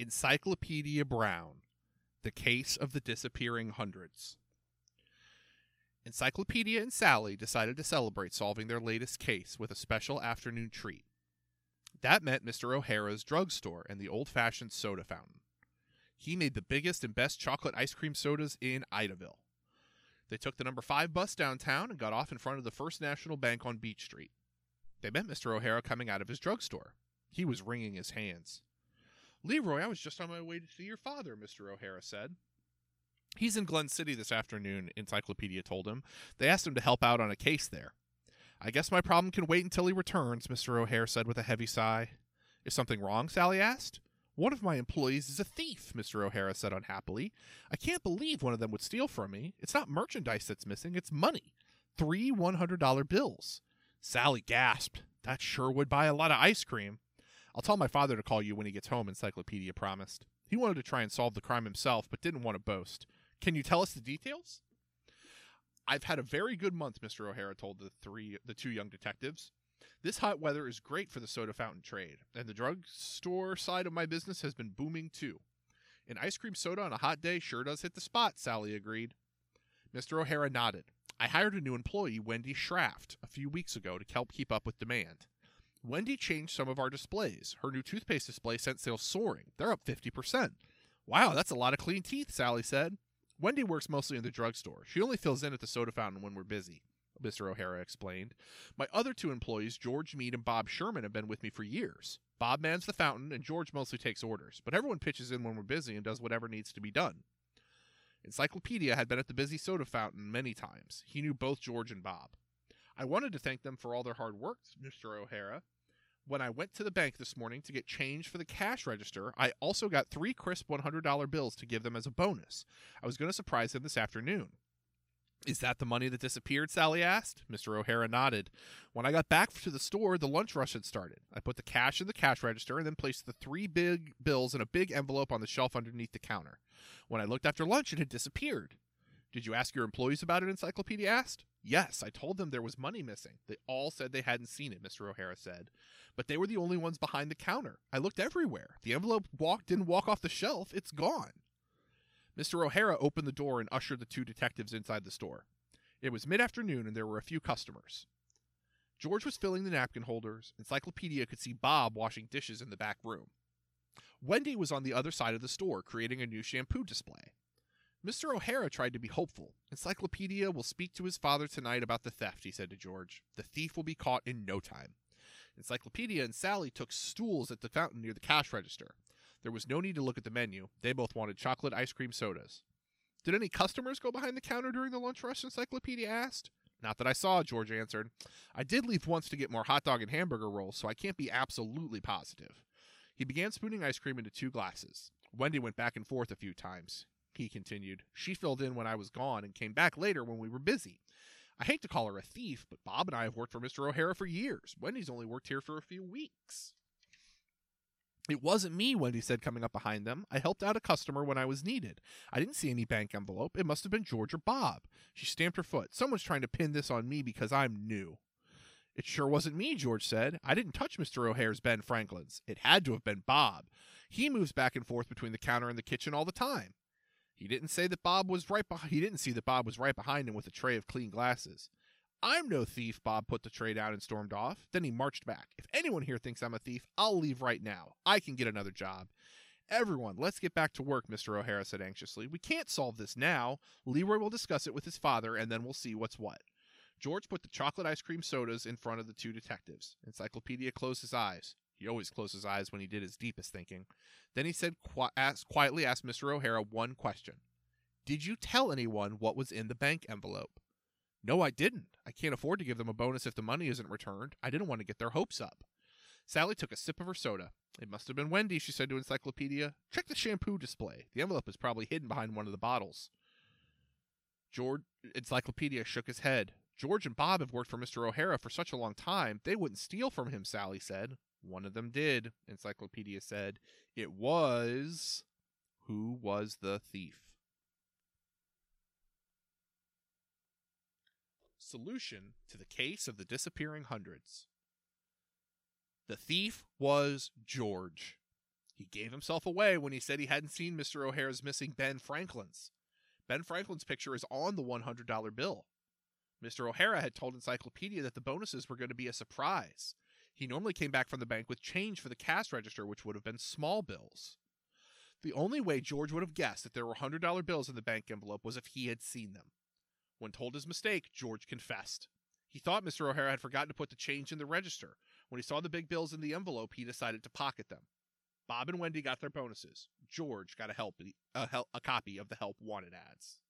Encyclopedia Brown The Case of the Disappearing Hundreds. Encyclopedia and Sally decided to celebrate solving their latest case with a special afternoon treat. That meant Mr. O'Hara's drugstore and the old fashioned soda fountain. He made the biggest and best chocolate ice cream sodas in Idaville. They took the number five bus downtown and got off in front of the First National Bank on Beach Street. They met Mr. O'Hara coming out of his drugstore. He was wringing his hands. Leroy, I was just on my way to see your father, Mr. O'Hara said. He's in Glen City this afternoon, Encyclopedia told him. They asked him to help out on a case there. I guess my problem can wait until he returns, Mr. O'Hara said with a heavy sigh. Is something wrong? Sally asked. One of my employees is a thief, Mr. O'Hara said unhappily. I can't believe one of them would steal from me. It's not merchandise that's missing, it's money. Three $100 bills. Sally gasped. That sure would buy a lot of ice cream. I'll tell my father to call you when he gets home, Encyclopedia promised. He wanted to try and solve the crime himself, but didn't want to boast. Can you tell us the details? I've had a very good month, Mr. O'Hara told the three the two young detectives. This hot weather is great for the soda fountain trade, and the drugstore side of my business has been booming too. An ice cream soda on a hot day sure does hit the spot, Sally agreed. Mr. O'Hara nodded. I hired a new employee, Wendy Schraft, a few weeks ago to help keep up with demand. Wendy changed some of our displays. Her new toothpaste display sent sales soaring. They're up 50%. Wow, that's a lot of clean teeth, Sally said. Wendy works mostly in the drugstore. She only fills in at the soda fountain when we're busy, Mr. O'Hara explained. My other two employees, George Mead and Bob Sherman, have been with me for years. Bob mans the fountain, and George mostly takes orders, but everyone pitches in when we're busy and does whatever needs to be done. Encyclopedia had been at the busy soda fountain many times. He knew both George and Bob. I wanted to thank them for all their hard work, Mr. O'Hara, when I went to the bank this morning to get change for the cash register, I also got three crisp $100 bills to give them as a bonus. I was going to surprise them this afternoon. Is that the money that disappeared? Sally asked. Mr. O'Hara nodded. When I got back to the store, the lunch rush had started. I put the cash in the cash register and then placed the three big bills in a big envelope on the shelf underneath the counter. When I looked after lunch, it had disappeared. Did you ask your employees about it? Encyclopedia asked. Yes, I told them there was money missing. They all said they hadn't seen it, Mr. O'Hara said. But they were the only ones behind the counter. I looked everywhere. The envelope walk didn't walk off the shelf. It's gone. Mr. O'Hara opened the door and ushered the two detectives inside the store. It was mid afternoon and there were a few customers. George was filling the napkin holders. Encyclopedia could see Bob washing dishes in the back room. Wendy was on the other side of the store creating a new shampoo display. Mr. O'Hara tried to be hopeful. Encyclopedia will speak to his father tonight about the theft, he said to George. The thief will be caught in no time. Encyclopedia and Sally took stools at the fountain near the cash register. There was no need to look at the menu. They both wanted chocolate ice cream sodas. Did any customers go behind the counter during the lunch rush? Encyclopedia asked. Not that I saw, George answered. I did leave once to get more hot dog and hamburger rolls, so I can't be absolutely positive. He began spooning ice cream into two glasses. Wendy went back and forth a few times he continued. She filled in when I was gone and came back later when we were busy. I hate to call her a thief, but Bob and I have worked for Mr. O'Hara for years. Wendy's only worked here for a few weeks. It wasn't me, Wendy said, coming up behind them. I helped out a customer when I was needed. I didn't see any bank envelope. It must have been George or Bob. She stamped her foot. Someone's trying to pin this on me because I'm new. It sure wasn't me, George said. I didn't touch Mr. O'Hara's Ben Franklin's. It had to have been Bob. He moves back and forth between the counter and the kitchen all the time. He didn't say that Bob was right behind. He didn't see that Bob was right behind him with a tray of clean glasses. I'm no thief, Bob put the tray down and stormed off. Then he marched back. If anyone here thinks I'm a thief, I'll leave right now. I can get another job. Everyone, let's get back to work, Mr. O'Hara said anxiously. We can't solve this now. Leroy will discuss it with his father, and then we'll see what's what. George put the chocolate ice cream sodas in front of the two detectives. Encyclopedia closed his eyes. He always closed his eyes when he did his deepest thinking. Then he said, qu- asked, quietly asked Mr. O'Hara one question Did you tell anyone what was in the bank envelope? No, I didn't. I can't afford to give them a bonus if the money isn't returned. I didn't want to get their hopes up. Sally took a sip of her soda. It must have been Wendy, she said to Encyclopedia. Check the shampoo display. The envelope is probably hidden behind one of the bottles. George Encyclopedia shook his head. George and Bob have worked for Mr. O'Hara for such a long time, they wouldn't steal from him, Sally said. One of them did, Encyclopedia said. It was. Who was the thief? Solution to the case of the disappearing hundreds. The thief was George. He gave himself away when he said he hadn't seen Mr. O'Hara's missing Ben Franklin's. Ben Franklin's picture is on the $100 bill. Mr. O'Hara had told Encyclopedia that the bonuses were going to be a surprise. He normally came back from the bank with change for the cash register, which would have been small bills. The only way George would have guessed that there were $100 bills in the bank envelope was if he had seen them. When told his mistake, George confessed. He thought Mr. O'Hara had forgotten to put the change in the register. When he saw the big bills in the envelope, he decided to pocket them. Bob and Wendy got their bonuses. George got a help uh, a, help, a copy of the help wanted ads.